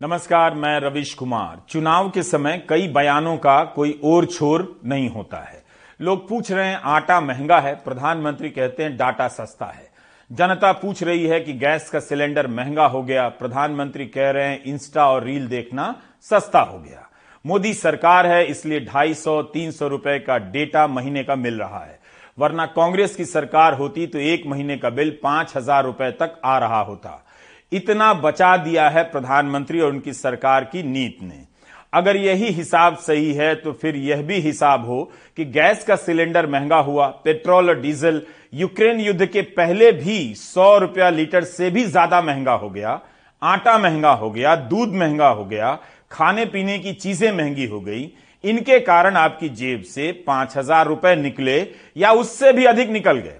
नमस्कार, मैं रविश कुमार। चुनाव के समय कई बयानों का कोई और छोर नहीं होता है। लोग पूछ रहे हैं, आटा महँगा है, प्रधानमंत्री कहते हैं, डाटा सस्ता है। जनता पूछ रही है कि गैस का सिलेंडर महँगा हो गया। प्रधानमंत्री कह रहे हैं, इंस्टा और रील देखना सस्ता हो गया। मोदी सरकार है, इसलिए ढाई सौ, तीन सौ रुपए का डेटा महीने का मिल रहा है। वरना कांग्रेस की सरकार होती तो एक महीने का बिल पाँच हज़ार रुपए तक आ रहा होता। इतना बचा दिया है प्रधानमंत्री और उनकी सरकार की नीति ने। अगर यही हिसाब सही है तो फिर यह भी हिसाब हो कि गैस का सिलेंडर महँगा हुआ, पेट्रोल और डीजल, यूक्रेन युद्ध के पहले भी सौ रुपया लीटर से भी ज़्यादा महँगा हो गया, आटा महँगा हो गया, दूध महँगा हो गया, खाने पीने की चीज़ें महँगी हो गई। इनके कारण आपकी जेब से पाँच हज़ार रुपए निकले या उससे भी अधिक निकल गए।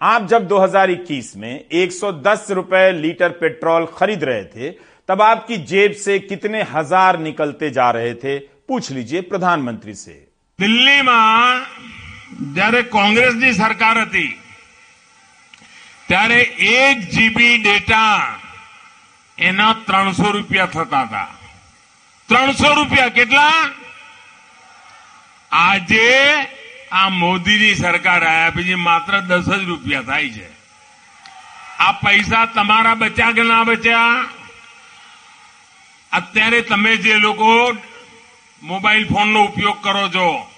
आप जब 2021 में 110 रुपए लीटर पेट्रोल खरीद रहे थे तब आपकी जेब से कितने हजार निकलते जा रहे थे पूछ लीजिए प्रधानमंत्री से દિલ્હીમાં જ્યારે કોંગ્રેસની સરકાર હતી ત્યારે એક જીબી ડેટા એના ત્રણસો રૂપિયા થતા હતા ત્રણસો રૂપિયા કેટલા આજે આ મોદીની સરકાર આવ્યા પછી માત્ર દસ જ રૂપિયા થાય છે. આ પૈસા તમારા બચ્યા કે ના બચ્યા? અત્યારે તમે જે લોકો મોબાઈલ ફોનનો ઉપયોગ કરો છો,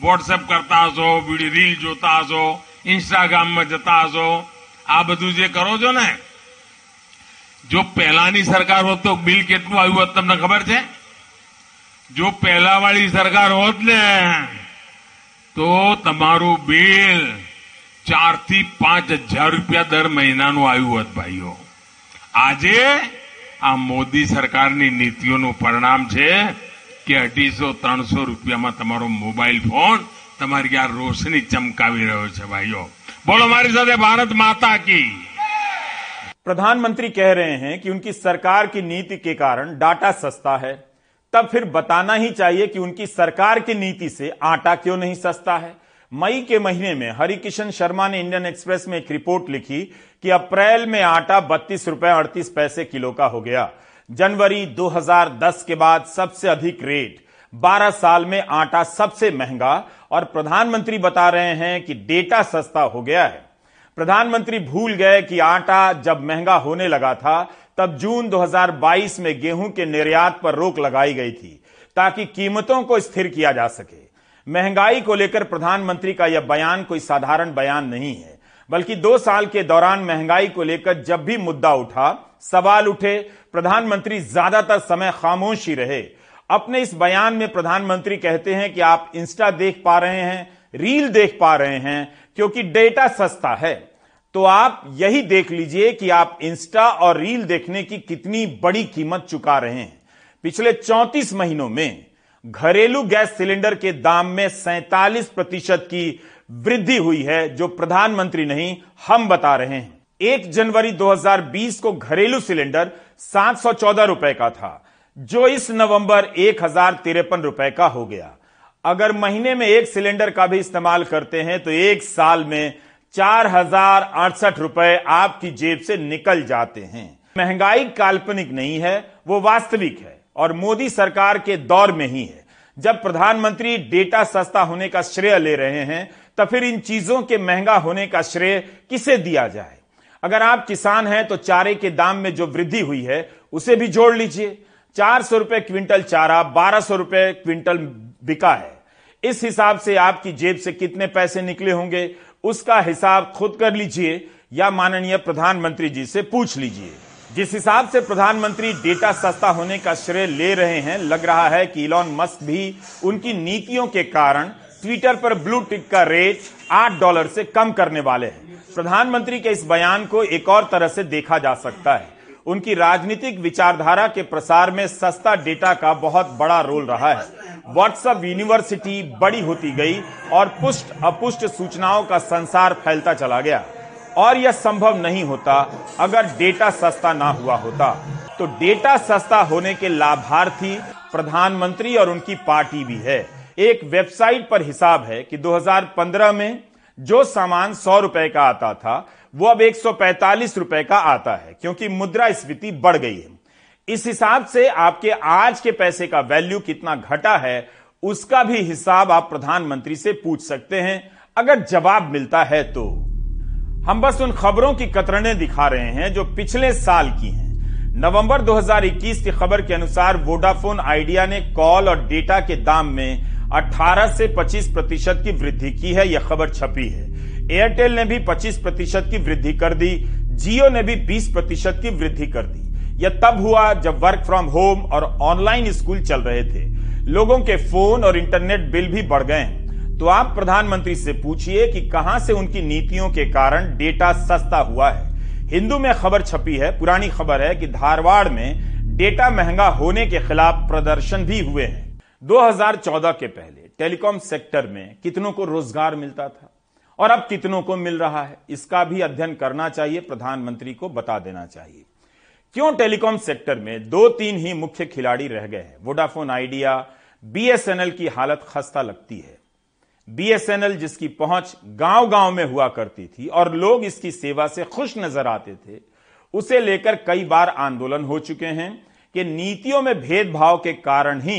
વોટ્સએપ કરતા હશો રીલ જોતા હશો, ઇન્સ્ટાગ્રામમાં જતા હશો, આ બધું જે કરો છો ને, જો પહેલાની સરકાર હોત તો બિલ કેટલું આવ્યું હોત તમને ખબર છે? જો પહેલાવાળી સરકાર હોત ને તો તમારું બિલ ચારથી પાંચ હજાર રૂપિયા દર મહિનાનું આવ્યું હોત ભાઈઓ આજે આ મોદી સરકારની નીતિઓનું પરિણામ છે કે અઢીસો ત્રણસો રૂપિયામાં તમારો મોબાઈલ ફોન તમારી આ રોશની ચમકાવી રહ્યો છે ભાઈઓ બોલો મારી સાથે ભારત માતા की प्रधानमंत्री कह रहे हैं कि उनकी सरकार की नीति के कारण डाटा सस्ता है तब फिर बताना ही चाहिए कि उनकी सरकार की नीति से आटा क्यों नहीं सस्ता है? मई के महीने में हरिकिशन शर्मा ने इंडियन एक्सप्रेस में एक रिपोर्ट लिखी कि अप्रैल में आटा बत्तीस रुपए अड़तीस पैसे किलो का हो गया। जनवरी 2010 के बाद सबसे अधिक रेट। 12 साल में आटा सबसे महँगा और प्रधानमंत्री बता रहे हैं कि डेटा सस्ता हो गया है। प्रधानमंत्री भूल गए कि आटा जब महँगा होने लगा था तब जून 2022 में गेहूँ के निर्यात पर रोक लगाई गई थी, ताकि कीमतों को स्थिर किया जा सके। महँगाई को लेकर प्रधानमंत्री का यह बयान कोई साधारण बयान नहीं है, बल्कि दो साल के दौरान महँगाई को लेकर जब भी मुद्दा उठा, सवाल उठे, प्रधानमंत्री ज़्यादातर समय खामोश ही रहे। अपने इस बयान में प्रधानमंत्री कहते हैं कि आप इंस्टा देख पा रहे हैं, रील देख पा रहे हैं, क्योंकि डेटा सस्ता है। तो आप यही देख लीजिए कि आप इंस्टा और रील देखने की कितनी बड़ी कीमत चुका रहे हैं। पिछले 34 महीनों में घरेलू गैस सिलेंडर के दाम में सैतालीस प्रतिशत की वृद्धि हुई है, जो प्रधानमंत्री नहीं, हम बता रहे हैं। एक जनवरी 2020 को घरेलू सिलेंडर सात सौ चौदह रुपए का था, जो इस नवंबर एक हज़ार तिरपन रुपए का हो गया। अगर महीने में एक सिलेंडर का भी इस्तेमाल करते हैं तो एक साल में चार हज़ार अड़सठ रुपए आपकी जेब से निकल जाते हैं। महँगाई काल्पनिक नहीं है, वो वास्तविक है और मोदी सरकार के दौर में ही है। जब प्रधानमंत्री डेटा सस्ता होने का श्रेय ले रहे हैं तो फिर इन चीज़ों के महँगा होने का श्रेय किसे दिया जाए? अगर आप किसान हैं तो चारे के दाम में जो वृद्धि हुई है, उसे भी जोड़ लीजिए। चार सौ रुपए क्विंटल चारा, बारह सौ रुपए क्विंटल बिका है। इस हिसाब से आपकी जेब से कितने पैसे निकले होंगे? उसका हिसाब खुद कर लीजिए या माननीय प्रधानमंत्री जी से पूछ लीजिए। जिस हिसाब से प्रधानमंत्री डेटा सस्ता होने का श्रेय ले रहे हैं, लग रहा है कि इलॉन मस्क भी उनकी नीतियों के कारण ट्विटर पर ब्लू टिक का रेट आठ डॉलर से कम करने वाले हैं। प्रधानमंत्री के इस बयान को एक और तरह से देखा जा सकता है। उनकी राजनीतिक विचारधारा के प्रसार में सस्ता डेटा का बहुत बड़ा रोल रहा है। व्हाट्सएप यूनिवर्सिटी बड़ी होती गई और पुष्ट अपुष्ट सूचनाओं का संसार फैलता चला गया। और यह संभव नहीं होता अगर डेटा सस्ता ना हुआ होता। तो डेटा सस्ता होने के लाभार्थी प्रधानमंत्री और उनकी पार्टी भी है। एक वेबसाइट पर हिसाब है कि 2015 में जो सामान सौ रुपए का आता था, वो अब एक रुपए का आता है, क्योंकि मुद्रा स्फीति बढ़ गई है। इस हिसाब से आपके आज के पैसे का वैल्यू कितना घटा है, उसका भी हिसाब आप प्रधानमंत्री से पूछ सकते हैं। अगर जवाब मिलता है तो। हम बस उन खबरों की कतरने दिखा रहे हैं जो पिछले साल की हैं। नवंबर 2021 की खबर के अनुसार वोडाफोन आइडिया ने कॉल और डेटा के दाम में 18 से 25 प्रतिशत की वृद्धि की है, यह खबर छपी है। एयरटेल ने भी 25 प्रतिशत की वृद्धि कर दी, जियो ने भी 20 प्रतिशत की वृद्धि कर दी। यह तब हुआ जब वर्क फ्रॉम होम और ऑनलाइन स्कूल चल रहे थे। लोगों के फ़ोन और इंटरनेट बिल भी बढ़ गए तो आप प्रधानमंत्री से पूछिए कि कहाँ से उनकी नीतियों के कारण डेटा सस्ता हुआ है। हिंदू में खबर छपी है, पुरानी खबर है कि धारवाड़ में डेटा महँगा होने के खिलाफ प्रदर्शन भी हुए हैं। 2014 के पहले टेलीकॉम सेक्टर में कितनों को रोज़गार मिलता था और अब कितनों को मिल रहा है, इसका भी अध्ययन करना चाहिए, प्रधानमंत्री को बता देना चाहिए। क्यों टेलीकॉम सेक्टर में दो तीन ही मुख्य खिलाड़ी रह गए हैं? वोडाफोन, आइडिया, बीएसएनएल की हालत खस्ता लगती है। बीएसएनएल जिसकी पहुँच गाँव गाँव में हुआ करती थी और लोग इसकी सेवा से खुश नज़र आते थे, उसे लेकर कई बार आंदोलन हो चुके हैं कि नीतियों में भेदभाव के कारण ही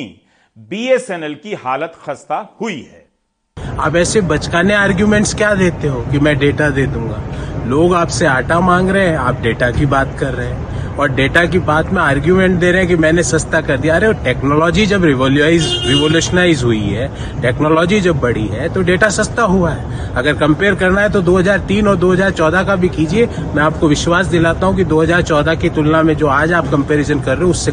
बीएसएनएल की हालत खस्ता हुई है। आप ऐसे बचकाने आर्ग्यूमेंट्स क्या देते हो कि मैं डेटा दे दूँगा? लोग आपसे आटा मांग रहे हैं, आप डेटा की बात कर रहे हैं। और डेटा की बात में आर्ग्यूमेंट दे रहे हैं कि मैंने सस्ता कर दिया। अरे टेक्नोलॉजी जब रिवोल्यूज रिवोल्यूशनाइज हुई है टेक्नोलॉजी जब बढ़ी है तो डेटा सस्ता हुआ है। अगर कंपेयर करना है तो 2003 और 2014 का भी कीजिए। मैं आपको विश्वास दिलाता हूँ कि 2014 की तुलना में जो आज आप कंपेरिजन कर रहे हो, उससे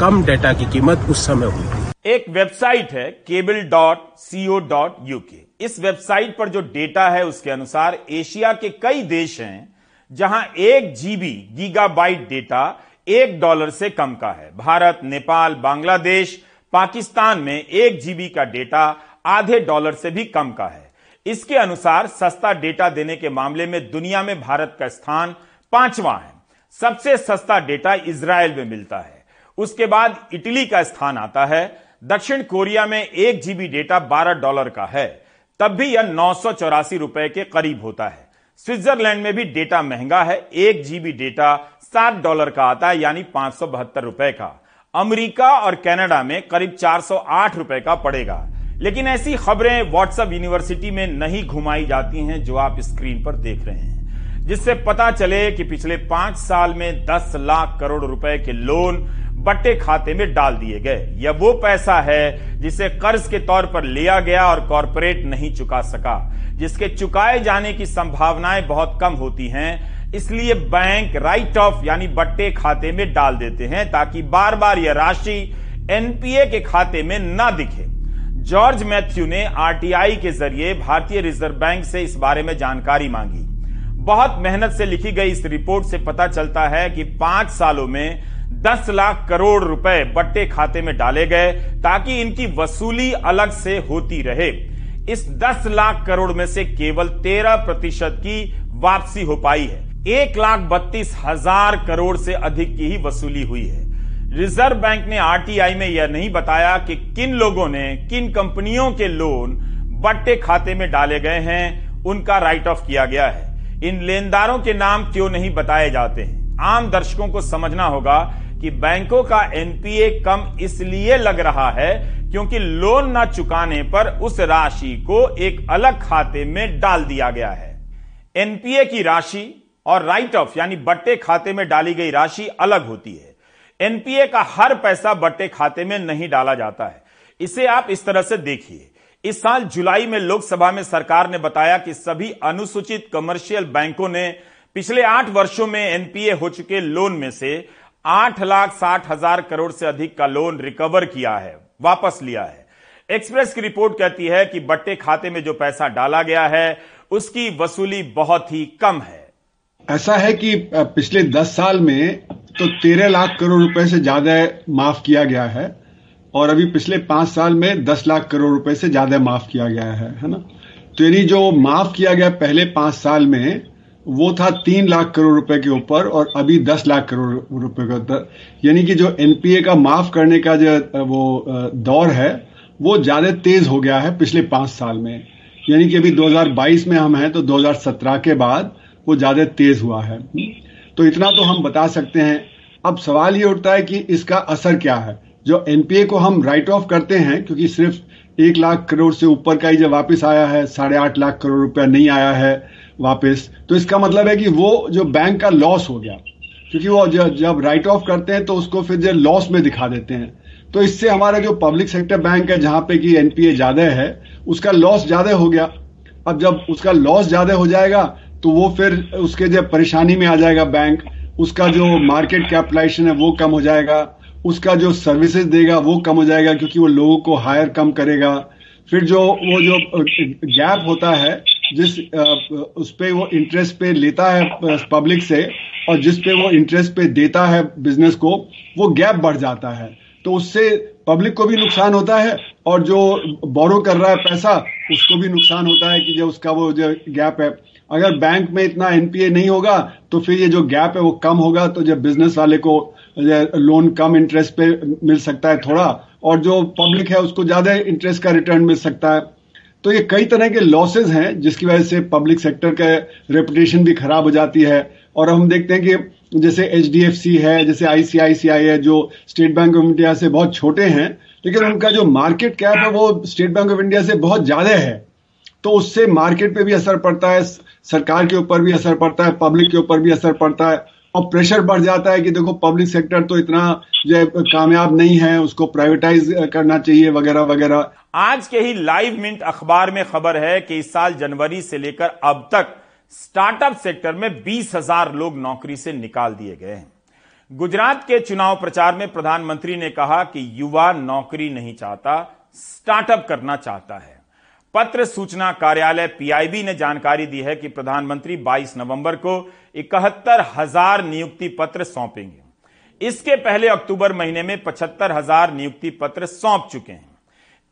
कम डेटा की कीमत उस समय हुई। एक वेबसाइट है cable dot CO dot UK इस वेबसाइट पर जो डेटा है, उसके अनुसार एशिया के कई देश हैं जहाँ एक जीबी गीगाबाइट डेटा एक डॉलर से कम का है। भारत, नेपाल, बांग्लादेश, पाकिस्तान में एक जीबी का डेटा आधे डॉलर से भी कम का है। इसके अनुसार सस्ता डेटा देने के मामले में दुनिया में भारत का स्थान पांचवा है। सबसे सस्ता डेटा इसराइल में मिलता है। उसके बाद इटली का स्थान आता है। दक्षिण कोरिया में एक जीबी डेटा बारह डॉलर का है। तब भी यह नौ सौ चौरासी रुपए के करीब होता है। स्विट्जरलैंड में भी डेटा महँगा है, एक जीबी डेटा सात डॉलर का आता है, यानी पाँच सौ बहत्तर रुपए का। अमेरिका और कनाडा में करीब चार सौ आठ रुपए का पड़ेगा। लेकिन ऐसी खबरें व्हाट्सएप यूनिवर्सिटी में नहीं घुमाई जाती हैं जो आप स्क्रीन पर देख रहे हैं, जिससे पता चले कि पिछले पाँच साल में दस लाख करोड़ रुपए के लोन बट्टे खाते में डाल दिए गए। यह वो पैसा है जिसे कर्ज के तौर पर लिया गया और कॉरपोरेट नहीं चुका सका, जिसके चुकाए जाने की संभावनाएँ बहुत कम होती हैं। इसलिए बैंक राइट ऑफ़ यानी बट्टे खाते में डाल देते हैं ताकि बार बार यह राशि एनपीए के खाते में ना दिखे। जॉर्ज मैथ्यू ने आरटीआई के ज़रिए भारतीय रिज़र्व बैंक से इस बारे में जानकारी मांगी। बहुत मेहनत से लिखी गई इस रिपोर्ट से पता चलता है कि पाँच सालों में दस लाख करोड़ रुपए बट्टे खाते में डाले गए ताकि इनकी वसूली अलग से होती रहे। इस 10 लाख करोड़ में से केवल 13 प्रतिशत की वापसी हो पाई है। एक लाख बत्तीस हज़ार करोड़ से अधिक की ही वसूली हुई है। रिज़र्व बैंक ने आरटीआई में यह नहीं बताया कि किन लोगों ने किन कंपनियों के लोन बट्टे खाते में डाले गए हैं, उनका राइट ऑफ़ किया गया है। इन लेनदारों के नाम क्यों नहीं बताए जाते हैं? आम दर्शकों को समझना होगा कि बैंकों का एनपीए कम इसलिए लग रहा है क्योंकि लोन न चुकाने पर उस राशि को एक अलग खाते में डाल दिया गया है। एनपीए की राशि और राइट ऑफ़ यानी बट्टे खाते में डाली गई राशि अलग होती है। एनपीए का हर पैसा बट्टे खाते में नहीं डाला जाता है। इसे आप इस तरह से देखिए। इस साल जुलाई में लोकसभा में सरकार ने बताया कि सभी अनुसूचित कमर्शियल बैंकों ने पिछले आठ वर्षों में एनपीए हो चुके लोन में से आठ लाख साठ हज़ार करोड़ से अधिक का लोन रिकवर किया है, वापस लिया है। एक्सप्रेस की रिपोर्ट कहती है कि बट्टे खाते में जो पैसा डाला गया है, उसकी वसूली बहुत ही कम है। ऐसा है कि पिछले दस साल में तो तेरह लाख करोड़ रुपए से ज़्यादा माफ़ किया गया है और अभी पिछले पाँच साल में दस लाख करोड़ रुपए से ज़्यादा माफ़ किया गया है है ना? तो यानी जो माफ़ किया गया पहले पाँच साल में वो था तीन लाख करोड़ रुपए के ऊपर और अभी दस लाख करोड़ रुपए के ऊपर। यानी कि जो एनपीए का माफ़ करने का जो वो दौर है, वो ज़्यादा तेज हो गया है पिछले पाँच साल में। यानी कि अभी 2022 में हम हैं तो 2017 के बाद वो ज़्यादा तेज हुआ है। तो इतना तो हम बता सकते हैं। अब सवाल ये उठता है कि इसका असर क्या है? जो एनपीए को हम राइट ऑफ़ करते हैं, क्योंकि सिर्फ़ एक लाख करोड़ से ऊपर का ही जब वापस आया है, साढ़े आठ लाख करोड़ रुपया नहीं आया है वापस। तो इसका मतलब है कि वो जो बैंक का लॉस हो गया, क्योंकि वो जब राइट ऑफ़ करते हैं तो उसको फिर जो लॉस में दिखा देते हैं। तो इससे हमारा जो पब्लिक सेक्टर बैंक है, जहाँ पे कि एनपीए ज़्यादा है, उसका लॉस ज़्यादा हो गया। अब जब उसका लॉस ज़्यादा हो जाएगा तो वो फिर उसके जब परेशानी में आ जाएगा बैंक उसका जो मार्केट कैपिटलाइजेशन है वो कम हो जाएगा, उसका जो सर्विसेज़ देगा वो कम हो जाएगा, क्योंकि वो लोगों को हायर कम करेगा। फिर जो, वो जो गैप होता है जिस उस पे वो इंटरेस्ट पे लेता है पब्लिक से, और जिस पे वो इंटरेस्ट पे देता है बिज़नेस को, वो गैप बढ़ जाता है। तो उससे पब्लिक को भी नुकसान होता है, और जो बोरो कर रहा है पैसा, उसको भी नुकसान होता है कि जो उसका वो जो गैप है। अगर बैंक में इतना एनपीए नहीं होगा तो फिर ये जो गैप है वो कम होगा तो जब बिज़नेस वाले को लोन कम इंटरेस्ट पे मिल सकता है थोड़ा, और जो पब्लिक है उसको ज़्यादा इंटरेस्ट का रिटर्न मिल सकता है। तो ये कई तरह के लॉसेज हैं, जिसकी वजह से पब्लिक सेक्टर का रेपुटेशन भी खराब हो जाती है। और हम देखते हैं कि जैसे HDFC है, जैसे आईसीआईसीआई है, जो स्टेट बैंक ऑफ़ इंडिया से बहुत छोटे हैं, लेकिन उनका जो मार्केट कैप है वो स्टेट बैंक ऑफ़ इंडिया से बहुत ज़्यादा है। तो उससे मार्केट पे भी असर पड़ता है, सरकार के ऊपर भी असर पड़ता है पब्लिक के ऊपर भी असर पड़ता है। और प्रेशर बढ़ जाता है कि देखो पब्लिक सेक्टर तो इतना जो कामयाब नहीं है, उसको प्राइवेटाइज करना चाहिए वगैरह वगैरह। आज के ही लाइव मिंट अखबार में खबर है कि इस साल जनवरी से लेकर अब तक स्टार्टअप सेक्टर में बीस हज़ार लोग नौकरी से निकाल दिए गए हैं। गुजरात के चुनाव प्रचार में प्रधानमंत्री ने कहा कि युवा नौकरी नहीं चाहता स्टार्टअप करना चाहता है। पत्र सूचना कार्यालय पीआईबी ने जानकारी दी है कि प्रधानमंत्री 22 नवंबर को इकहत्तर हज़ार नियुक्ति पत्र सौंपेंगे। इसके पहले अक्टूबर महीने में पचहत्तर हज़ार नियुक्ति पत्र सौंप चुके हैं।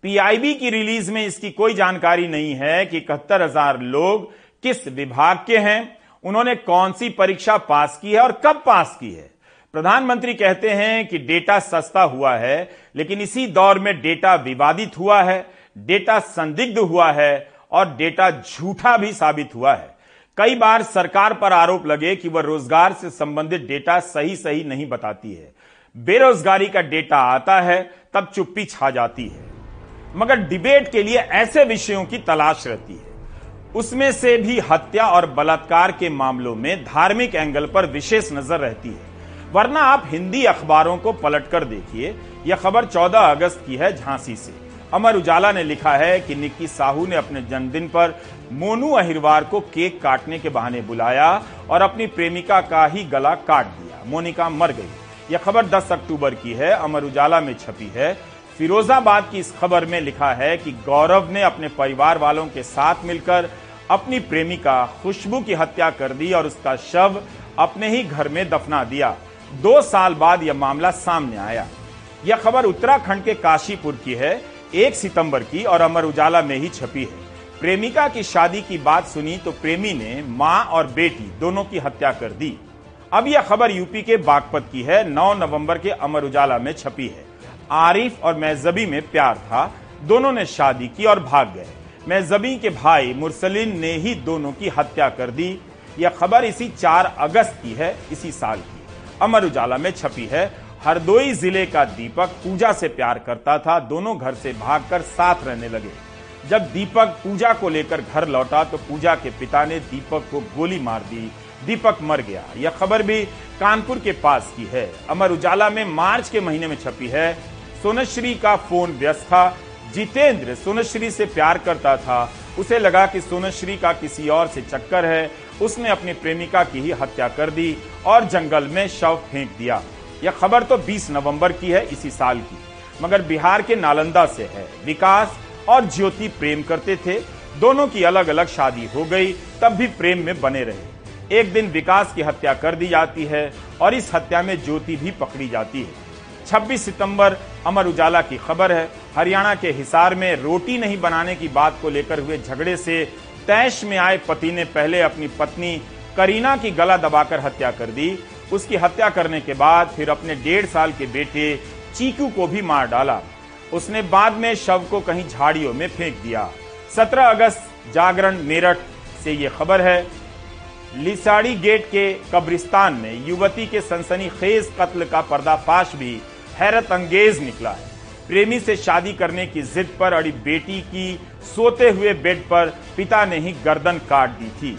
पीआईबी की रिलीज़ में इसकी कोई जानकारी नहीं है कि इकहत्तर हज़ार लोग किस विभाग के हैं, उन्होंने कौन सी परीक्षा पास की है और कब पास की है। प्रधानमंत्री कहते हैं कि डेटा सस्ता हुआ है, लेकिन इसी दौर में डेटा विवादित हुआ है। डेटा संदिग्ध हुआ है और डेटा झूठा भी साबित हुआ है। कई बार सरकार पर आरोप लगे कि वह रोज़गार से संबंधित डेटा सही सही नहीं बताती है। बेरोजगारी का डेटा आता है, तब चुप्पी छा जाती है। मगर डिबेट के लिए ऐसे विषयों की तलाश रहती है। उसमें से भी हत्या और बलात्कार के मामलों में धार्मिक एंगल पर विशेष नज़र रहती है। वरना आप हिंदी अखबारों को पलटकर देखिए। यह खबर 14 अगस्त की है झांसी से। अमर उजाला ने लिखा है कि निक्की साहू ने अपने जन्मदिन पर मोनू अहिरवार को केक काटने के बहाने बुलाया और अपनी प्रेमिका का ही गला काट दिया। मोनिका मर गई। यह खबर 10 अक्टूबर की है, अमर उजाला में छपी है। फिरोजाबाद की इस खबर में लिखा है कि गौरव ने अपने परिवार वालों के साथ मिलकर अपनी प्रेमिका खुशबू की हत्या कर दी और उसका शव अपने ही घर में दफना दिया। दो साल बाद यह मामला सामने आया। यह खबर उत्तराखंड के काशीपुर की है। एक सितंबर की और अमर उजाला में ही छपी है। प्रेमिका की शादी की बात सुनी तो प्रेमी ने माँ और बेटी दोनों की हत्या कर दी। अब यह खबर यूपी के बागपत की है। 9 नवंबर के अमर उजाला में छपी है। आरिफ और मैजबी में प्यार था। दोनों ने शादी की और भाग गए। मैजबी के भाई मुरसलिन ने ही दोनों की हत्या कर दी। यह खबर इसी 4 अगस्त की है, इसी साल की। अमर उजाला में छपी है। हरदोई ज़िले का दीपक पूजा से प्यार करता था। दोनों घर से भागकर साथ रहने लगे। जब दीपक पूजा को लेकर घर लौटा तो पूजा के पिता ने दीपक को गोली मार दी। दीपक मर गया। यह खबर भी कानपुर के पास की है। अमर उजाला में मार्च के महीने में छपी है। सोनश्री का फ़ोन व्यस्त था। जितेंद्र सोनश्री से प्यार करता था। उसे लगा कि सोनश्री का किसी और से चक्कर है। उसने अपनी प्रेमिका की ही हत्या कर दी और जंगल में शव फेंक दिया। यह खबर तो 20 नवंबर की है, इसी साल की। मगर बिहार के नालंदा से है। विकास और ज्योति प्रेम करते थे। दोनों की अलग अलग शादी हो गई, तब भी प्रेम में बने रहे। एक दिन विकास की हत्या कर दी जाती है और इस हत्या में ज्योति भी पकड़ी जाती है। 26 सितंबर, अमर उजाला की खबर है। हरियाणा के हिसार में रोटी नहीं बनाने की बात को लेकर हुए झगड़े से तैश में आए पति ने पहले अपनी पत्नी करीना की गला दबाकर हत्या कर दी। उसकी हत्या करने के बाद फिर अपने डेढ़ साल के बेटे चीकू को भी मार डाला। उसने बाद में शव को कहीं झाड़ियों में फेंक दिया। 17 अगस्त, जागरण मेरठ से ये खबर है। लिसाड़ी गेट के कब्रिस्तान में युवती के सनसनीखेज कत्ल का पर्दाफाश भी हैरत अंगेज निकला है। प्रेमी से शादी करने की जिद पर अड़ी बेटी की सोते हुए बेड पर पिता ने ही गर्दन काट दी थी।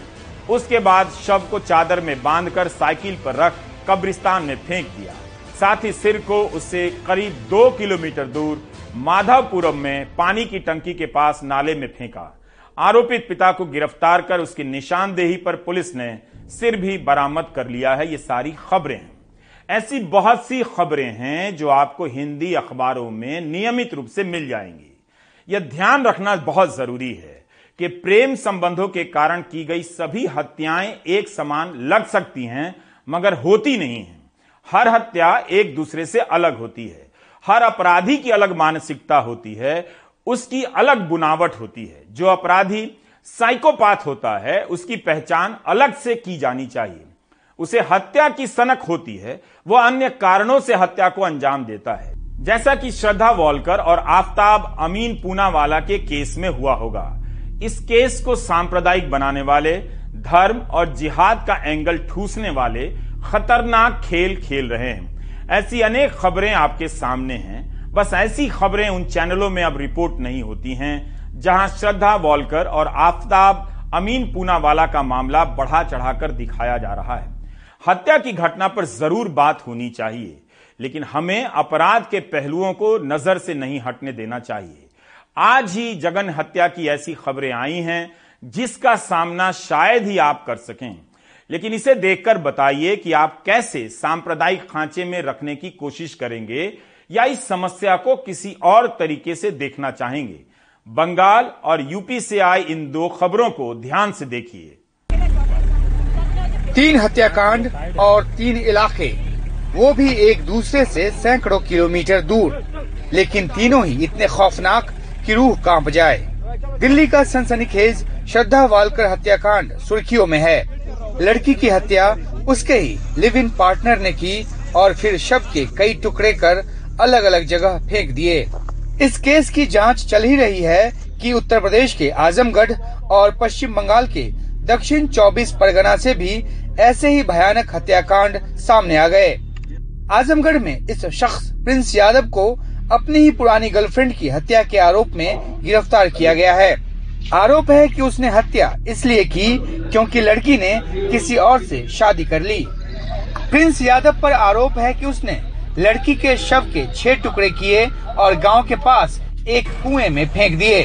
उसके बाद शव को चादर में बांधकर साइकिल पर रख कब्रिस्तान में फेंक दिया। साथ ही सिर को उससे करीब दो किलोमीटर दूर माधवपुरम में पानी की टंकी के पास नाले में फेंका। आरोपित पिता को गिरफ़्तार कर उसकी निशानदेही पर पुलिस ने सिर भी बरामद कर लिया है। ये सारी खबरें हैं। ऐसी बहुत सी खबरें हैं जो आपको हिंदी अखबारों में नियमित रूप से मिल जाएँगी। यह ध्यान रखना बहुत ज़रूरी है। कि प्रेम संबंधों के कारण की गई सभी हत्याएँ एक समान लग सकती हैं, मगर होती नहीं है। हर हत्या एक दूसरे से अलग होती है। हर अपराधी की अलग मानसिकता होती है, उसकी अलग बुनावट होती है। जो अपराधी साइकोपाथ होता है, उसकी पहचान अलग से की जानी चाहिए। उसे हत्या की सनक होती है वह अन्य कारणों से हत्या को अंजाम देता है। जैसा कि श्रद्धा वॉलकर और आफ्ताब अमीन पूनावाला के केस में हुआ होगा। इस केस को सांप्रदायिक बनाने वाले, धर्म और जिहाद का एंगल ठूसने वाले खतरनाक खेल खेल रहे हैं। ऐसी अनेक खबरें आपके सामने हैं। बस ऐसी खबरें उन चैनलों में अब रिपोर्ट नहीं होती हैं, जहाँ श्रद्धा वॉलकर और आफ्ताब अमीन पूनावाला का मामला बढ़ा चढ़ाकर दिखाया जा रहा है। हत्या की घटना पर ज़रूर बात होनी चाहिए, लेकिन हमें अपराध के पहलुओं को नज़र से नहीं हटने देना चाहिए। आज ही जगन हत्या की ऐसी खबरें आई हैं, जिसका सामना शायद ही आप कर सकें। लेकिन इसे देखकर बताइए कि आप कैसे सांप्रदायिक खांचे में रखने की कोशिश करेंगे, या इस समस्या को किसी और तरीके से देखना चाहेंगे। बंगाल और यूपी से आई इन दो खबरों को ध्यान से देखिए। तीन हत्याकांड और तीन इलाके, वो भी एक दूसरे से सैकड़ों किलोमीटर दूर। लेकिन तीनों ही इतने खौफनाक कि रूह काँप जाए। दिल्ली का सनसनीखेज श्रद्धा वालकर हत्याकांड सुर्खियों में है। लड़की की हत्या उसके ही लिव इन पार्टनर ने की और फिर शव के कई टुकड़े कर अलग अलग जगह फेंक दिए। इस केस की जाँच चल ही रही है कि उत्तर प्रदेश के आजमगढ़ और पश्चिम बंगाल के दक्षिण 24 परगना से भी ऐसे ही भयानक हत्याकांड सामने आ गए। आजमगढ़ में इस शख्स प्रिंस यादव को अपनी ही पुरानी गर्लफ्रेंड की हत्या के आरोप में गिरफ़्तार किया गया है। आरोप है कि उसने हत्या इसलिए की क्योंकि लड़की ने किसी और से शादी कर ली। प्रिंस यादव पर आरोप है कि उसने लड़की के शव के छह टुकड़े किए और गाँव के पास एक कुएँ में फेंक दिए।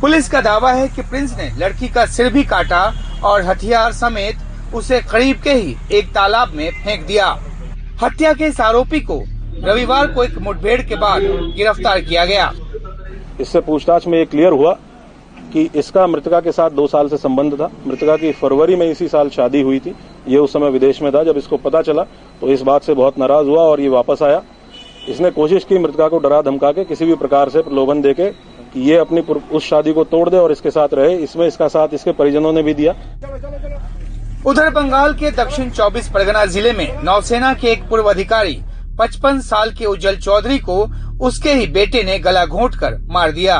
पुलिस का दावा है कि प्रिंस ने लड़की का सिर भी काटा और हथियार समेत उसे करीब के ही एक तालाब में फेंक दिया। हत्या के इस आरोपी को रविवार को एक मुठभेड़ के बाद गिरफ़्तार किया गया। इससे पूछताछ में ये क्लियर हुआ कि इसका मृतका के साथ दो साल से संबंध था। मृतका की फरवरी में इसी साल शादी हुई थी। ये उस समय विदेश में था। जब इसको पता चला तो इस बात से बहुत नाराज़ हुआ और ये वापस आया। इसने कोशिश की मृतका को डरा धमका के किसी भी प्रकार से प्रलोभन देके कि ये अपनी उस शादी को तोड़ दे और इसके साथ रहे। इसमें इसका साथ इसके परिजनों ने भी दिया। उधर बंगाल के दक्षिण 24 परगना ज़िले में नौसेना के एक पूर्व अधिकारी 55 साल के उज्जवल चौधरी को उसके ही बेटे ने गला घोंट कर मार दिया।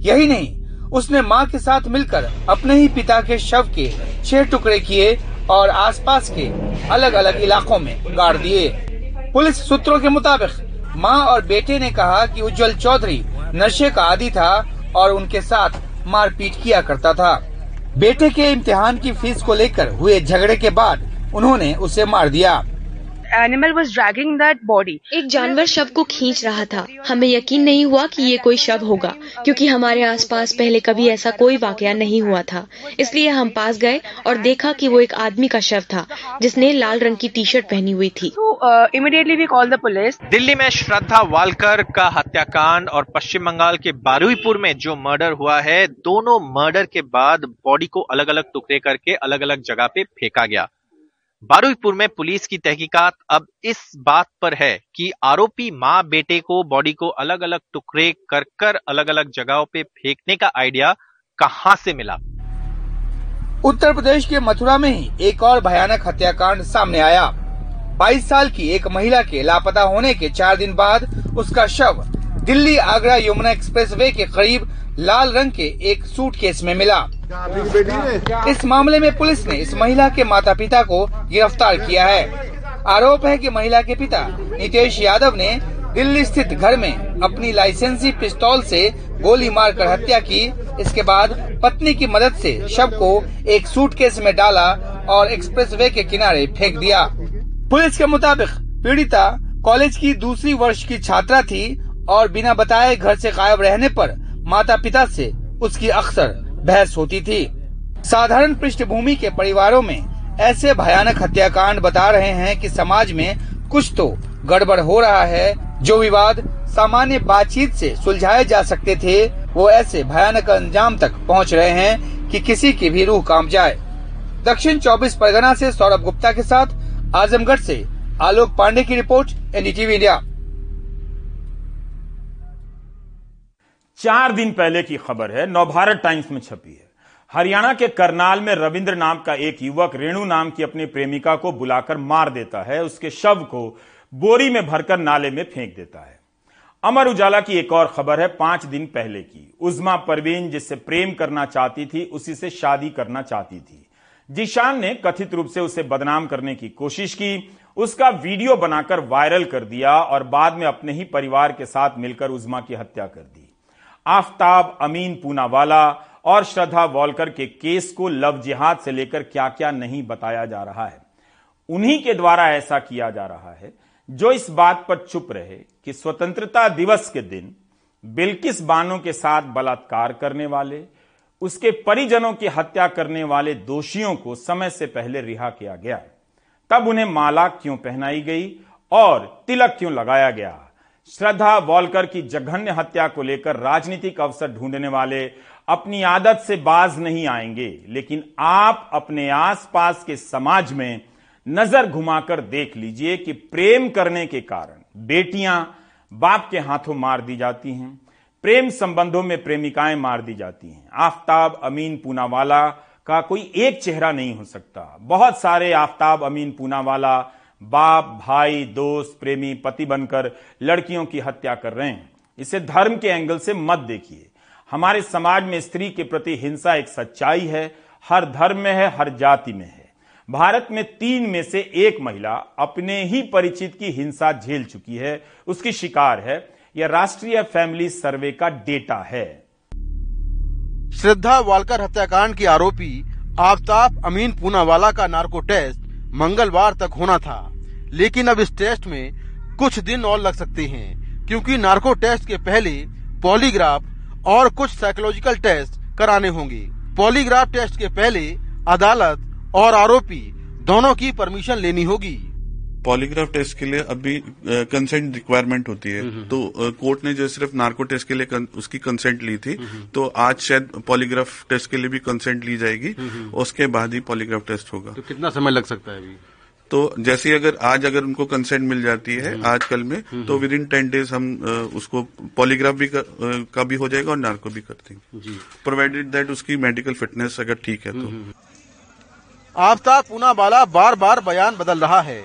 यही नहीं, उसने माँ के साथ मिलकर अपने ही पिता के शव के छह टुकड़े किए और आसपास के अलग अलग इलाकों में गाड़ दिए। पुलिस सूत्रों के मुताबिक, माँ और बेटे ने कहा कि उज्जवल चौधरी नशे का आदि था और उनके साथ मारपीट किया करता था। बेटे के इम्तिहान की फ़ीस को लेकर हुए झगड़े के बाद उन्होंने उसे मार दिया। Animal was dragging that body एक जानवर शव को खींच रहा था। हमें यकीन नहीं हुआ कि ये कोई शव होगा क्योंकि हमारे आसपास पहले कभी ऐसा कोई वाकया नहीं हुआ था। इसलिए हम पास गए और देखा कि वो एक आदमी का शव था जिसने लाल रंग की टी शर्ट पहनी हुई थी। Immediately we call the police Delhi में श्रद्धा वालकर का हत्याकांड और पश्चिम बंगाल के बारुईपुर में जो मर्डर हुआ है दोनों मर्डर के बाद बॉडी को अलग अलग टुकड़े करके अलग अलग जगह पे फेंका गया। बारुईपुर में पुलिस की तहकीकात अब इस बात पर है कि आरोपी माँ बेटे को बॉडी को अलग अलग टुकड़े कर कर अलग अलग जगहों पे फेंकने का आइडिया कहाँ से मिला? उत्तर प्रदेश के मथुरा में ही एक और भयानक हत्याकांड सामने आया। 22 साल की एक महिला के लापता होने के चार दिन बाद उसका शव दिल्ली आगरा यमुना एक्सप्रेसवे के करीब लाल रंग के एक सूटकेस में मिला। इस मामले में पुलिस ने इस महिला के माता पिता को गिरफ़्तार किया है। आरोप है कि महिला के पिता नितेश यादव ने दिल्ली स्थित घर में अपनी लाइसेंसी पिस्तौल से गोली मारकर हत्या की। इसके बाद पत्नी की मदद से शव को एक सूटकेस में डाला और एक्सप्रेसवे के किनारे फेंक दिया। पुलिस के मुताबिक पीड़िता कॉलेज की दूसरी वर्ष की छात्रा थी और बिना बताए घर से गायब रहने पर माता पिता से उसकी अक्सर बहस होती थी। साधारण पृष्ठभूमि के परिवारों में ऐसे भयानक हत्याकांड बता रहे हैं कि समाज में कुछ तो गड़बड़ हो रहा है। जो विवाद सामान्य बातचीत से सुलझाए जा सकते थे, वो ऐसे भयानक अंजाम तक पहुँच रहे हैं कि किसी की भी रूह काम जाए। दक्षिण 24 परगना से सौरभ गुप्ता के साथ आजमगढ़ से आलोक पांडे की रिपोर्ट एनडीटीवी इंडिया। चार दिन पहले की खबर है, नवभारत टाइम्स में छपी है। हरियाणा के करनाल में रविंद्र नाम का एक युवक रेणु नाम की अपनी प्रेमिका को बुलाकर मार देता है, उसके शव को बोरी में भरकर नाले में फेंक देता है। अमर उजाला की एक और खबर है, पाँच दिन पहले की। उजमा परवीन जिससे प्रेम करना चाहती थी, उसी से शादी करना चाहती थी। जीशान ने कथित रूप से उसे बदनाम करने की कोशिश की, उसका वीडियो बनाकर वायरल कर दिया और बाद में अपने ही परिवार के साथ मिलकर उजमा की हत्या कर दी। आफ्ताब, अमीन पूनावाला और श्रद्धा वॉलकर के केस को लव जिहाद से लेकर क्या क्या नहीं बताया जा रहा है। उन्हीं के द्वारा ऐसा किया जा रहा है, जो इस बात पर चुप रहे कि स्वतंत्रता दिवस के दिन बिल्किस बानो के साथ बलात्कार करने वाले, उसके परिजनों की हत्या करने वाले दोषियों को समय से पहले रिहा किया गया। तब उन्हें माला क्यों पहनाई गई और तिलक क्यों लगाया गया? श्रद्धा वॉलकर की जघन्य हत्या को लेकर राजनीतिक अवसर ढूँढने वाले अपनी आदत से बाज नहीं आएँगे, लेकिन आप अपने आसपास के समाज में नज़र घुमाकर देख लीजिए कि प्रेम करने के कारण बेटियाँ बाप के हाथों मार दी जाती हैं, प्रेम संबंधों में प्रेमिकाएँ मार दी जाती हैं। आफ्ताब अमीन पूनावाला का कोई एक चेहरा नहीं हो सकता। बहुत सारे आफ्ताब अमीन पूनावाला बाप, भाई, दोस्त, प्रेमी, पति बनकर लड़कियों की हत्या कर रहे हैं। इसे धर्म के एंगल से मत देखिए। हमारे समाज में स्त्री के प्रति हिंसा एक सच्चाई है। हर धर्म में है, हर जाति में है। भारत में तीन में से एक महिला अपने ही परिचित की हिंसा झेल चुकी है। उसकी शिकार है। यह राष्ट्रीय फैमिली सर्वे का डेटा है। श्रद्धा वालकर हत्याकांड की आरोपी आफ्ताब अमीन पूनावाला का नार्को टेस्ट मंगलवार तक होना था, लेकिन अब इस टेस्ट में कुछ दिन और लग सकते हैं, क्योंकि नार्को टेस्ट के पहले पॉलीग्राफ और कुछ साइकोलॉजिकल टेस्ट कराने होंगे। पॉलीग्राफ टेस्ट के पहले अदालत और आरोपी दोनों की परमिशन लेनी होगी। पॉलीग्राफ टेस्ट के लिए अभी कंसेंट रिक्वायरमेंट होती है। तो कोर्ट ने जो सिर्फ़ नार्को टेस्ट के लिए कन, उसकी कंसेंट ली थी। तो आज शायद पॉलीग्राफ टेस्ट के लिए भी कंसेंट ली जाएगी। उसके बाद ही पॉलीग्राफ टेस्ट होगा। तो कितना समय लग सकता है अभी? तो जैसे अगर आज अगर उनको कंसेंट मिल जाती है आज कल में तो विद इन टेन डेज़ हम उसको पॉलीग्राफ भी कर, का भी हो जाएगा और नार्को भी कर देंगे प्रोवाइडेड दैट उसकी मेडिकल फिटनेस अगर ठीक है तो। आफ्ताब पूना बाला बार बार बयान बदल रहा है।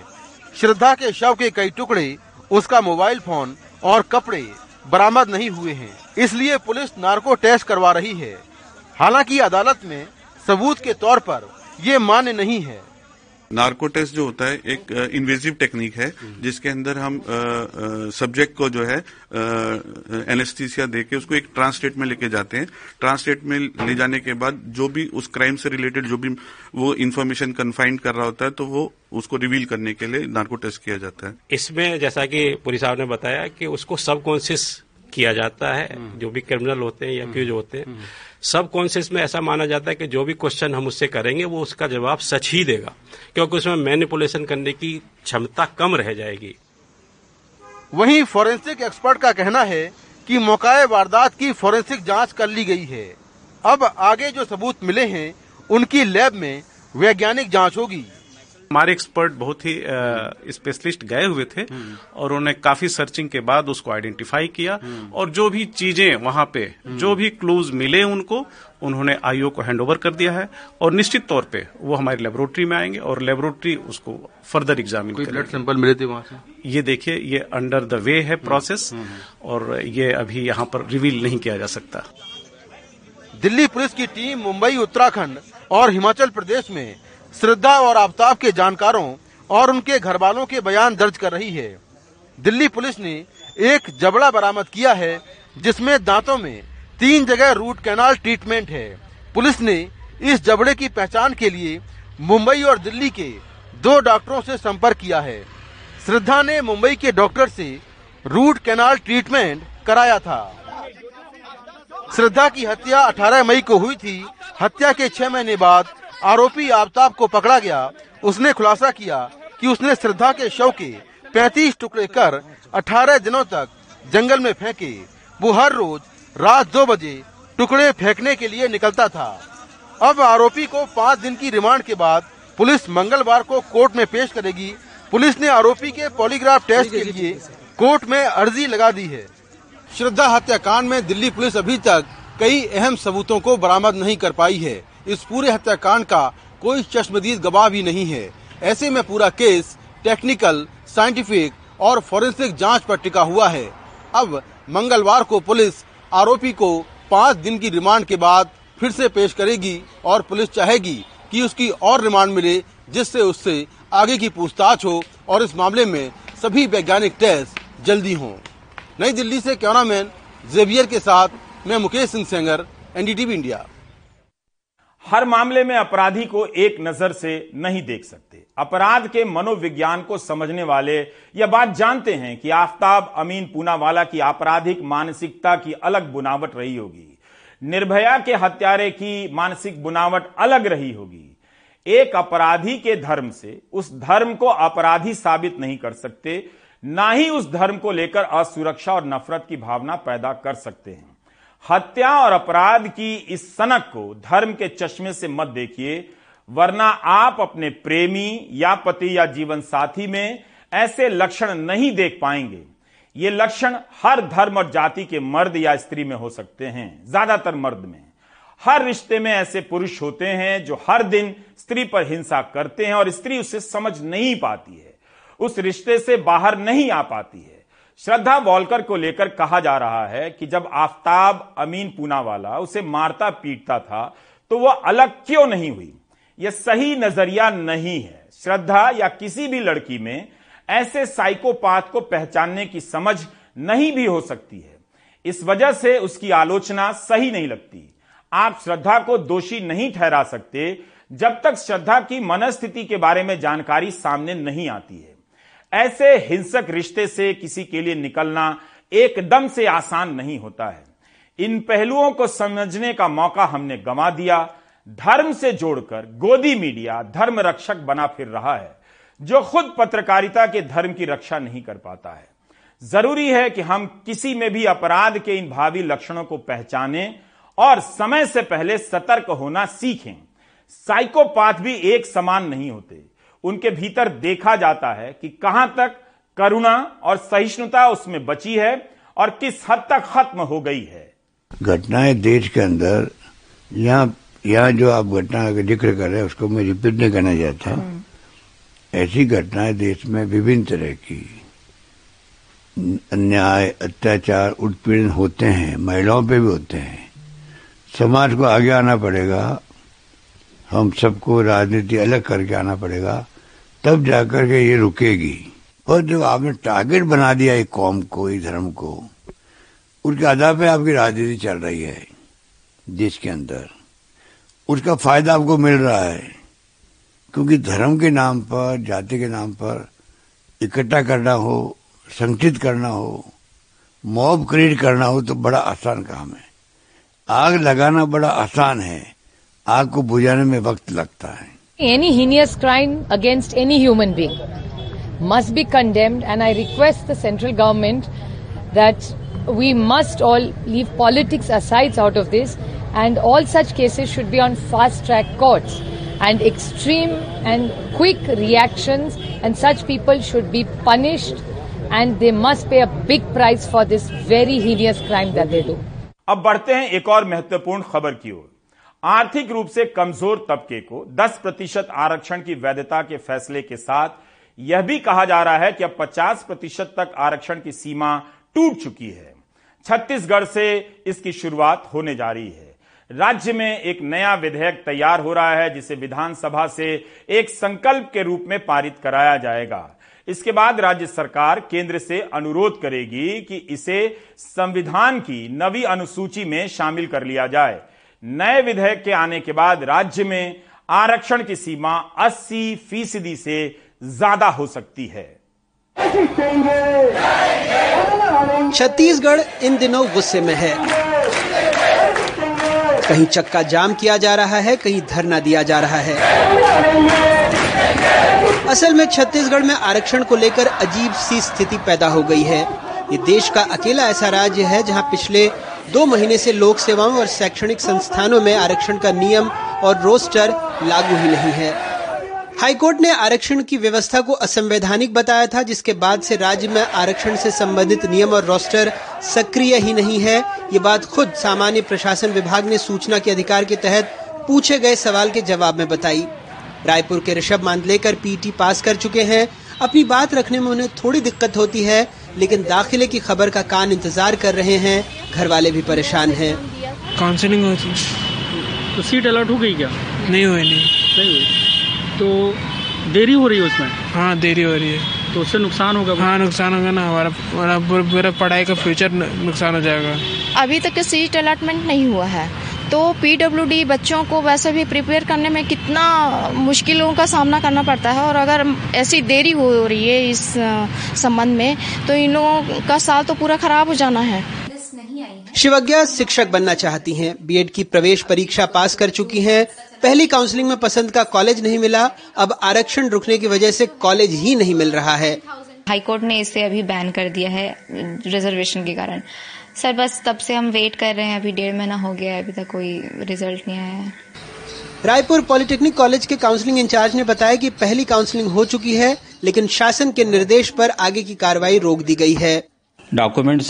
श्रद्धा के शव के कई टुकड़े, उसका मोबाइल फ़ोन और कपड़े बरामद नहीं हुए हैं। इसलिए पुलिस नार्को टेस्ट करवा रही है। हालाँकि अदालत में सबूत के तौर पर ये मान्य नहीं है। नार्को टेस्ट जो होता है एक इन्वेजिव टेक्निक है जिसके अंदर हम सब्जेक्ट को जो है एनेस्थीसिया देके उसको एक ट्रांसलेट में लेके जाते हैं। ट्रांसलेट में ले जाने के बाद जो भी उस क्राइम से रिलेटेड जो भी वो इन्फॉर्मेशन कन्फाइंड कर रहा होता है तो वो उसको रिवील करने के लिए नार्को टेस्ट किया जाता है। इसमें जैसा कि पुलिस साहब ने बताया कि उसको सबकॉन्शियस किया जाता है जो भी क्रिमिनल होते हैं या क्यूज होते हैं सब कॉन्शियस में ऐसा माना जाता है कि जो भी क्वेश्चन हम उससे करेंगे वो उसका जवाब सच ही देगा। क्योंकि उसमें मैनिपुलेशन करने की क्षमता कम रह जाएगी। वहीं फोरेंसिक एक्सपर्ट का कहना है कि मौकाए वारदात की फोरेंसिक जाँच कर ली गई है। अब आगे जो सबूत मिले हैं उनकी लैब में वैज्ञानिक जाँच होगी। हमारे एक्सपर्ट बहुत ही स्पेशलिस्ट गए हुए थे और उन्होंने काफ़ी सर्चिंग के बाद उसको आइडेंटिफाई किया और जो भी चीज़ें वहाँ पे जो भी क्लूज मिले उनको उन्होंने आईओ को हैंडओवर कर दिया है और निश्चित तौर पे वो हमारी लेबोरेटरी में आएँगे और लेबोरेटरी उसको फर्दर एग्जामिन कोई ब्लड सैंपल मिले थे वहाँ से? ये देखिए ये अंडर द वे है प्रोसेस और ये अभी यहाँ पर रिवील नहीं किया जा सकता। दिल्ली पुलिस की टीम मुंबई उत्तराखंड और हिमाचल प्रदेश में श्रद्धा और आफ्ताब के जानकारों और उनके घर वालों के बयान दर्ज कर रही है। दिल्ली पुलिस ने एक जबड़ा बरामद किया है, जिसमें दांतों में तीन जगह रूट कैनाल ट्रीटमेंट है। पुलिस ने इस जबड़े की पहचान के लिए मुंबई और दिल्ली के दो डॉक्टरों से संपर्क किया है। श्रद्धा ने मुंबई के डॉक्टर से रूट कैनाल ट्रीटमेंट कराया था। श्रद्धा की हत्या 18 मई को हुई थी। हत्या के छह महीने बाद आरोपी आफ्ताब को पकड़ा गया। उसने खुलासा किया कि उसने श्रद्धा के शव के 35 टुकड़े कर 18 दिनों तक जंगल में फेंके। वो हर रोज रात दो बजे टुकड़े फेंकने के लिए निकलता था। अब आरोपी को पाँच दिन की रिमांड के बाद पुलिस मंगलवार को कोर्ट में पेश करेगी। पुलिस ने आरोपी के पॉलीग्राफ टेस्ट के लिए कोर्ट में अर्जी लगा दी है। श्रद्धा हत्याकांड में दिल्ली पुलिस अभी तक कई अहम सबूतों को बरामद नहीं कर पाई है। इस पूरे हत्याकांड का कोई चश्मदीद गवाह भी नहीं है। ऐसे में पूरा केस टेक्निकल, साइंटिफिक और फॉरेंसिक जाँच पर टिका हुआ है। अब मंगलवार को पुलिस आरोपी को पाँच दिन की रिमांड के बाद फिर से पेश करेगी और पुलिस चाहेगी कि उसकी और रिमांड मिले, जिससे उससे आगे की पूछताछ हो और इस मामले में सभी वैज्ञानिक टेस्ट जल्दी हों। नई दिल्ली से कैमरामैन जेवियर के साथ मैं मुकेश सिंह सेंगर, एनडीटीवी इंडिया। हर मामले में अपराधी को एक नज़र से नहीं देख सकते। अपराध के मनोविज्ञान को समझने वाले यह बात जानते हैं कि आफ्ताब अमीन पूनावाला की आपराधिक मानसिकता की अलग बुनावट रही होगी। निर्भया के हत्यारे की मानसिक बुनावट अलग रही होगी। एक अपराधी के धर्म से उस धर्म को अपराधी साबित नहीं कर सकते, ना ही उस धर्म को लेकर असुरक्षा और नफरत की भावना पैदा कर सकते हैं। हत्या और अपराध की इस सनक को धर्म के चश्मे से मत देखिए, वरना आप अपने प्रेमी या पति या जीवन साथी में ऐसे लक्षण नहीं देख पाएँगे। ये लक्षण हर धर्म और जाति के मर्द या स्त्री में हो सकते हैं, ज़्यादातर मर्द में। हर रिश्ते में ऐसे पुरुष होते हैं जो हर दिन स्त्री पर हिंसा करते हैं और स्त्री उसे समझ नहीं पाती है। उस रिश्ते से बाहर नहीं आ पाती है। श्रद्धा वॉलकर को लेकर कहा जा रहा है कि जब आफ्ताब अमीन पूनावाला उसे मारता पीटता था तो वह अलग क्यों नहीं हुई? यह सही नज़रिया नहीं है। श्रद्धा या किसी भी लड़की में ऐसे साइकोपाथ को पहचानने की समझ नहीं भी हो सकती है। इस वजह से उसकी आलोचना सही नहीं लगती। आप श्रद्धा को दोषी नहीं ठहरा सकते जब तक श्रद्धा की मनस्थिति के बारे में जानकारी सामने नहीं आती है। ऐसे हिंसक रिश्ते से किसी के लिए निकलना एकदम से आसान नहीं होता है। इन पहलुओं को समझने का मौका हमने गंवा दिया। धर्म से जोड़कर गोदी मीडिया धर्म रक्षक बना फिर रहा है, जो खुद पत्रकारिता के धर्म की रक्षा नहीं कर पाता है। ज़रूरी है कि हम किसी में भी अपराध के इन भावी लक्षणों को पहचाने और समय से पहले सतर्क होना सीखें। साइकोपाथ भी एक समान नहीं होते। उनके भीतर देखा जाता है कि कहाँ तक करुणा और सहिष्णुता उसमें बची है और किस हद तक खत्म हो गई है। घटनाएँ देश के अंदर यहाँ यहाँ जो आप घटना का ज़िक्र कर रहे हैं उसको मैं रिपीट नहीं करना चाहता। ऐसी घटनाएँ देश में विभिन्न तरह की अन्याय अत्याचार उत्पीड़न होते हैं महिलाओं पे भी होते हैं। समाज को आगे आना पड़ेगा हम सबको राजनीति अलग करके आना पड़ेगा। तब जाकर के ये रुकेगी। और जब आपने टारगेट बना दिया एक कौम को, एक धर्म को, उसके आधार पर आपकी राजनीति चल रही है, देश के अंदर। उसका फ़ायदा आपको मिल रहा है, क्योंकि धर्म के नाम पर, जाति के नाम पर इकट्ठा करना हो, संगठित करना हो मॉब क्रिएट करना हो तो बड़ा आसान काम है। आग लगाना बड़ा आसान है। आग को बुझाने में वक्त लगता है। Any heinous crime against any human being must be condemned, and I request the central government that we must all leave politics aside out of this, and all such cases should be on fast track courts. And extreme and quick reactions, and such people should be punished, and they must pay a big price for this very heinous crime that they do. अब बढ़ते हैं एक और महत्वपूर्ण खबर की ओर आर्थिक रूप से कमज़ोर तबके को 10 प्रतिशत आरक्षण की वैधता के फैसले के साथ, यह भी कहा जा रहा है कि अब 50 प्रतिशत तक आरक्षण की सीमा टूट चुकी है। छत्तीसगढ़ से इसकी शुरुआत होने जा रही है। राज्य में एक नया विधेयक तैयार हो रहा है, जिसे विधानसभा से एक संकल्प के रूप में पारित कराया जाएगा। इसके बाद राज्य सरकार केंद्र से अनुरोध करेगी कि इसे संविधान की नवी अनुसूची में शामिल कर लिया जाए। नए विधेयक के आने के बाद राज्य में आरक्षण की सीमा 80 फ़ीसदी से ज़्यादा हो सकती है। छत्तीसगढ़ इन दिनों गुस्से में है। कहीं चक्का जाम किया जा रहा है, कहीं धरना दिया जा रहा है। असल में छत्तीसगढ़ में आरक्षण को लेकर अजीब सी स्थिति पैदा हो गई है। ये देश का अकेला ऐसा राज्य है जहाँ पिछले दो महीने से लोक सेवाओं और शैक्षणिक संस्थानों में आरक्षण का नियम और रोस्टर लागू ही नहीं है। हाईकोर्ट ने आरक्षण की व्यवस्था को असंवैधानिक बताया था, जिसके बाद से राज्य में आरक्षण से संबंधित नियम और रोस्टर सक्रिय ही नहीं है। ये बात खुद सामान्य प्रशासन विभाग ने सूचना के अधिकार के तहत पूछे गए सवाल के जवाब में बताई। रायपुर के ऋषभ मांदलेकर पीटी पास कर चुके हैं। अपनी बात रखने में उन्हें थोड़ी दिक्कत होती है लेकिन दाखिले की खबर का कान इंतज़ार कर रहे हैं। घर वाले भी परेशान हैं। काउंसलिंग होती तो सीट अलॉट हो गई क्या? नहीं हुई नहीं। नहीं हुई। तो देरी हो रही है उसमें? हाँ देरी हो रही है। तो उससे नुकसान होगा? हाँ नुकसान होगा ना। हमारा हमारा पूरा पढ़ाई का फ्यूचर नुकसान हो जाएगा। अभी तक सीट अलॉटमेंट नहीं हुआ है। तो पीडब्ल्यूडी बच्चों को वैसे भी प्रिपेयर करने में कितना मुश्किलों का सामना करना पड़ता है और अगर ऐसी देरी हो रही है इस संबंध में तो इन लोगों का साल तो पूरा खराब हो जाना है। शिवज्ञा शिक्षक बनना चाहती हैं। बीएड की प्रवेश परीक्षा पास कर चुकी हैं। पहली काउंसलिंग में पसंद का कॉलेज नहीं मिला। अब आरक्षण रुकने की वजह से कॉलेज ही नहीं मिल रहा है। हाईकोर्ट ने इसे अभी बैन कर दिया है रिजर्वेशन के कारण। सर बस तब से हम वेट कर रहे हैं। अभी डेढ़ महीना हो गया है अभी तक कोई रिज़ल्ट नहीं आया है। रायपुर पॉलिटेक्निक कॉलेज के काउंसलिंग इंचार्ज ने बताया कि पहली काउंसलिंग हो चुकी है लेकिन शासन के निर्देश पर आगे की कार्रवाई रोक दी गई है। डॉक्यूमेंट्स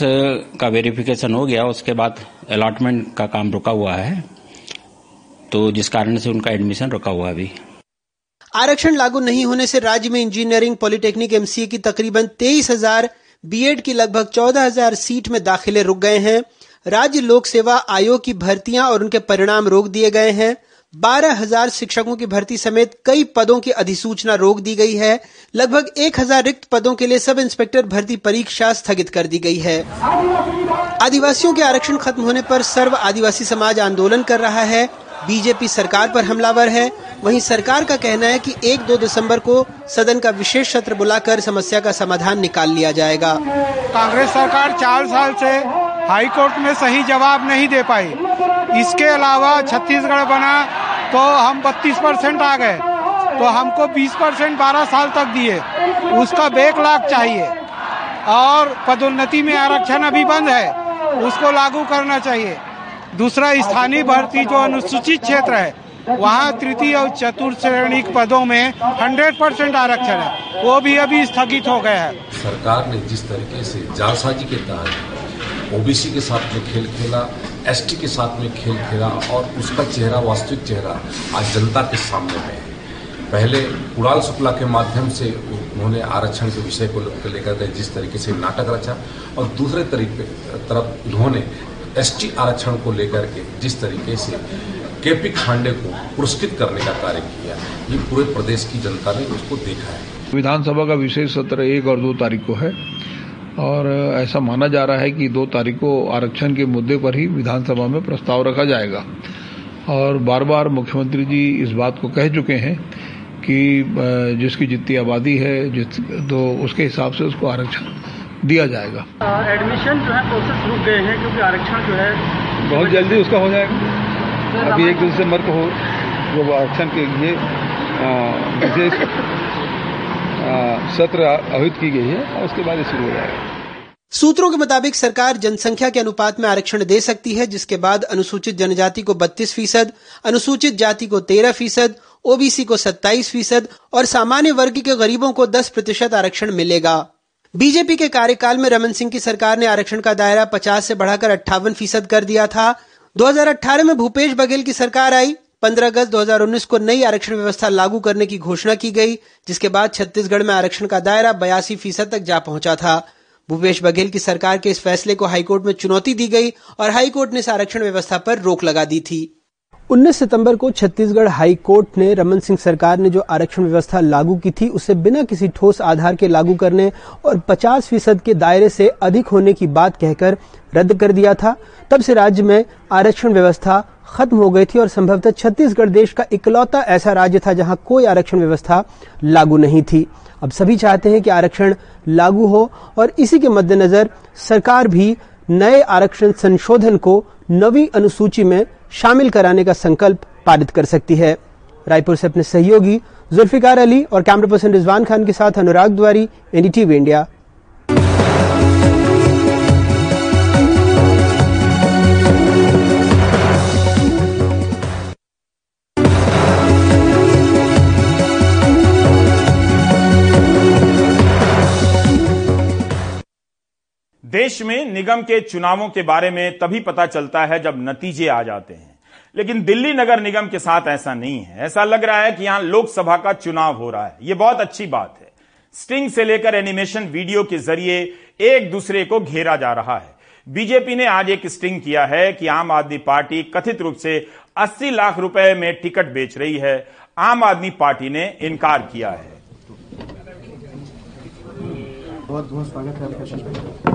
का वेरिफिकेशन हो गया उसके बाद अलॉटमेंट का काम रुका हुआ है। तो जिस कारण से उनका एडमिशन रुका हुआ अभी। आरक्षण लागू नहीं होने से राज्य में इंजीनियरिंग पॉलिटेक्निक एमसीए की तकरीबन तेईस हज़ार बीएड की लगभग चौदह हज़ार सीट में दाखिले रुक गए हैं। राज्य लोक सेवा आयोग की भर्तियाँ और उनके परिणाम रोक दिए गए हैं। बारह हज़ार शिक्षकों की भर्ती समेत कई पदों की अधिसूचना रोक दी गई है। लगभग एक हज़ार रिक्त पदों के लिए सब इंस्पेक्टर भर्ती परीक्षा स्थगित कर दी गई है। आदिवासियों के आरक्षण खत्म होने पर सर्व आदिवासी समाज आंदोलन कर रहा है। बीजेपी सरकार पर हमलावर है। वहीं सरकार का कहना है कि एक दो दिसंबर को सदन का विशेष सत्र बुलाकर समस्या का समाधान निकाल लिया जाएगा। कांग्रेस सरकार चार साल से हाई कोर्ट में सही जवाब नहीं दे पाई। इसके अलावा छत्तीसगढ़ बना तो हम 32 परसेंट आ गए। तो हमको 20 परसेंट बारह साल तक दिए। उसका बेक लाख चाहिए। और पदोन्नति में आरक्षण अभी बंद है। उसको लागू करना चाहिए। दूसरा स्थानीय भर्ती जो अनुसूचित क्षेत्र है, वहाँ तृतीय और चतुर्थ श्रेणी पदों में 100 परसेंट आरक्षण है। वो भी अभी स्थगित हो गया है। सरकार ने जिस तरीके से जालसाजी के तहत ओबीसी के साथ में खेल खेला एसटी के साथ में खेल खेला और उसका चेहरा, वास्तविक चेहरा आज जनता के सामने है। पहले कुणाल शुक्ला के माध्यम से उन्होंने आरक्षण के विषय को लेकर जिस तरीके से नाटक रचा और दूसरे तरीके, तरफ़ उन्होंने एसटी आरक्षण को लेकर के जिस तरीके से केपी खांडे को पुरस्कृत करने का कार्य किया, ये पूरे प्रदेश की जनता ने उसको देखा है। विधानसभा का विशेष सत्र एक और दो तारीख को है और ऐसा माना जा रहा है कि दो तारीख को आरक्षण के मुद्दे पर ही विधानसभा में प्रस्ताव रखा जाएगा। और बार बार मुख्यमंत्री जी इस बात को कह चुके हैं कि जिसकी जितनी आबादी है जिस तो उसके हिसाब से उसको आरक्षण दिया जाएगा। एडमिशन जो है प्रोसेस रुक गए हैं क्योंकि आरक्षण जो है बहुत जल्दी उसका हो जाएगा। अभी एक दिन दिसंबर को हो जो आरक्षण के लिए विशेष सत्र आयोजित की गई है और उसके बाद शुरू हो जाएगा। सूत्रों के मुताबिक सरकार जनसंख्या के अनुपात में आरक्षण दे सकती है जिसके बाद अनुसूचित जनजाति को 32 फ़ीसद अनुसूचित जाति को 13 फ़ीसद ओबीसी को 27 फ़ीसद और सामान्य वर्ग के गरीबों को 10 प्रतिशत आरक्षण मिलेगा। बीजेपी के कार्यकाल में रमन सिंह की सरकार ने आरक्षण का दायरा 50 से बढ़ाकर अट्ठावन फ़ीसद कर दिया था। 2018 में भूपेश बघेल की सरकार आई। 15 अगस्त 2019 को नई आरक्षण व्यवस्था लागू करने की घोषणा की गई, जिसके बाद छत्तीसगढ़ में आरक्षण का दायरा बयासी फ़ीसद तक जा पहुँचा था। भूपेश बघेल की सरकार के इस फैसले को हाईकोर्ट में चुनौती दी गई और हाईकोर्ट ने इस आरक्षण व्यवस्था पर रोक लगा दी थी। 19 सितंबर को छत्तीसगढ़ हाई कोर्ट ने रमन सिंह सरकार ने जो आरक्षण व्यवस्था लागू की थी, उसे बिना किसी ठोस आधार के लागू करने और 50 फ़ीसद के दायरे से अधिक होने की बात कहकर रद्द कर दिया था। तब से राज्य में आरक्षण व्यवस्था खत्म हो गई थी और संभवतः छत्तीसगढ़ देश का इकलौता ऐसा राज्य था जहाँ कोई आरक्षण व्यवस्था लागू नहीं थी। अब सभी चाहते हैं कि आरक्षण लागू हो और इसी के मद्देनजर सरकार भी नए आरक्षण संशोधन को नवी अनुसूची में शामिल कराने का संकल्प पारित कर सकती है। रायपुर से अपने सहयोगी जुल्फिकार अली और कैमरा पर्सन रिजवान खान के साथ अनुराग द्वारी, एनडीटीवी इंडिया। देश में निगम के चुनावों के बारे में तभी पता चलता है जब नतीजे आ जाते हैं। लेकिन दिल्ली नगर निगम के साथ ऐसा नहीं है। ऐसा लग रहा है कि यहाँ लोकसभा का चुनाव हो रहा है। यह बहुत अच्छी बात है। स्टिंग से लेकर एनिमेशन वीडियो के ज़रिए एक दूसरे को घेरा जा रहा है। बीजेपी ने आज एक स्टिंग किया है कि आम आदमी पार्टी कथित रूप से 80 लाख रुपए में टिकट बेच रही है। आम आदमी पार्टी ने इनकार किया है। बहुत बहुत स्वागत है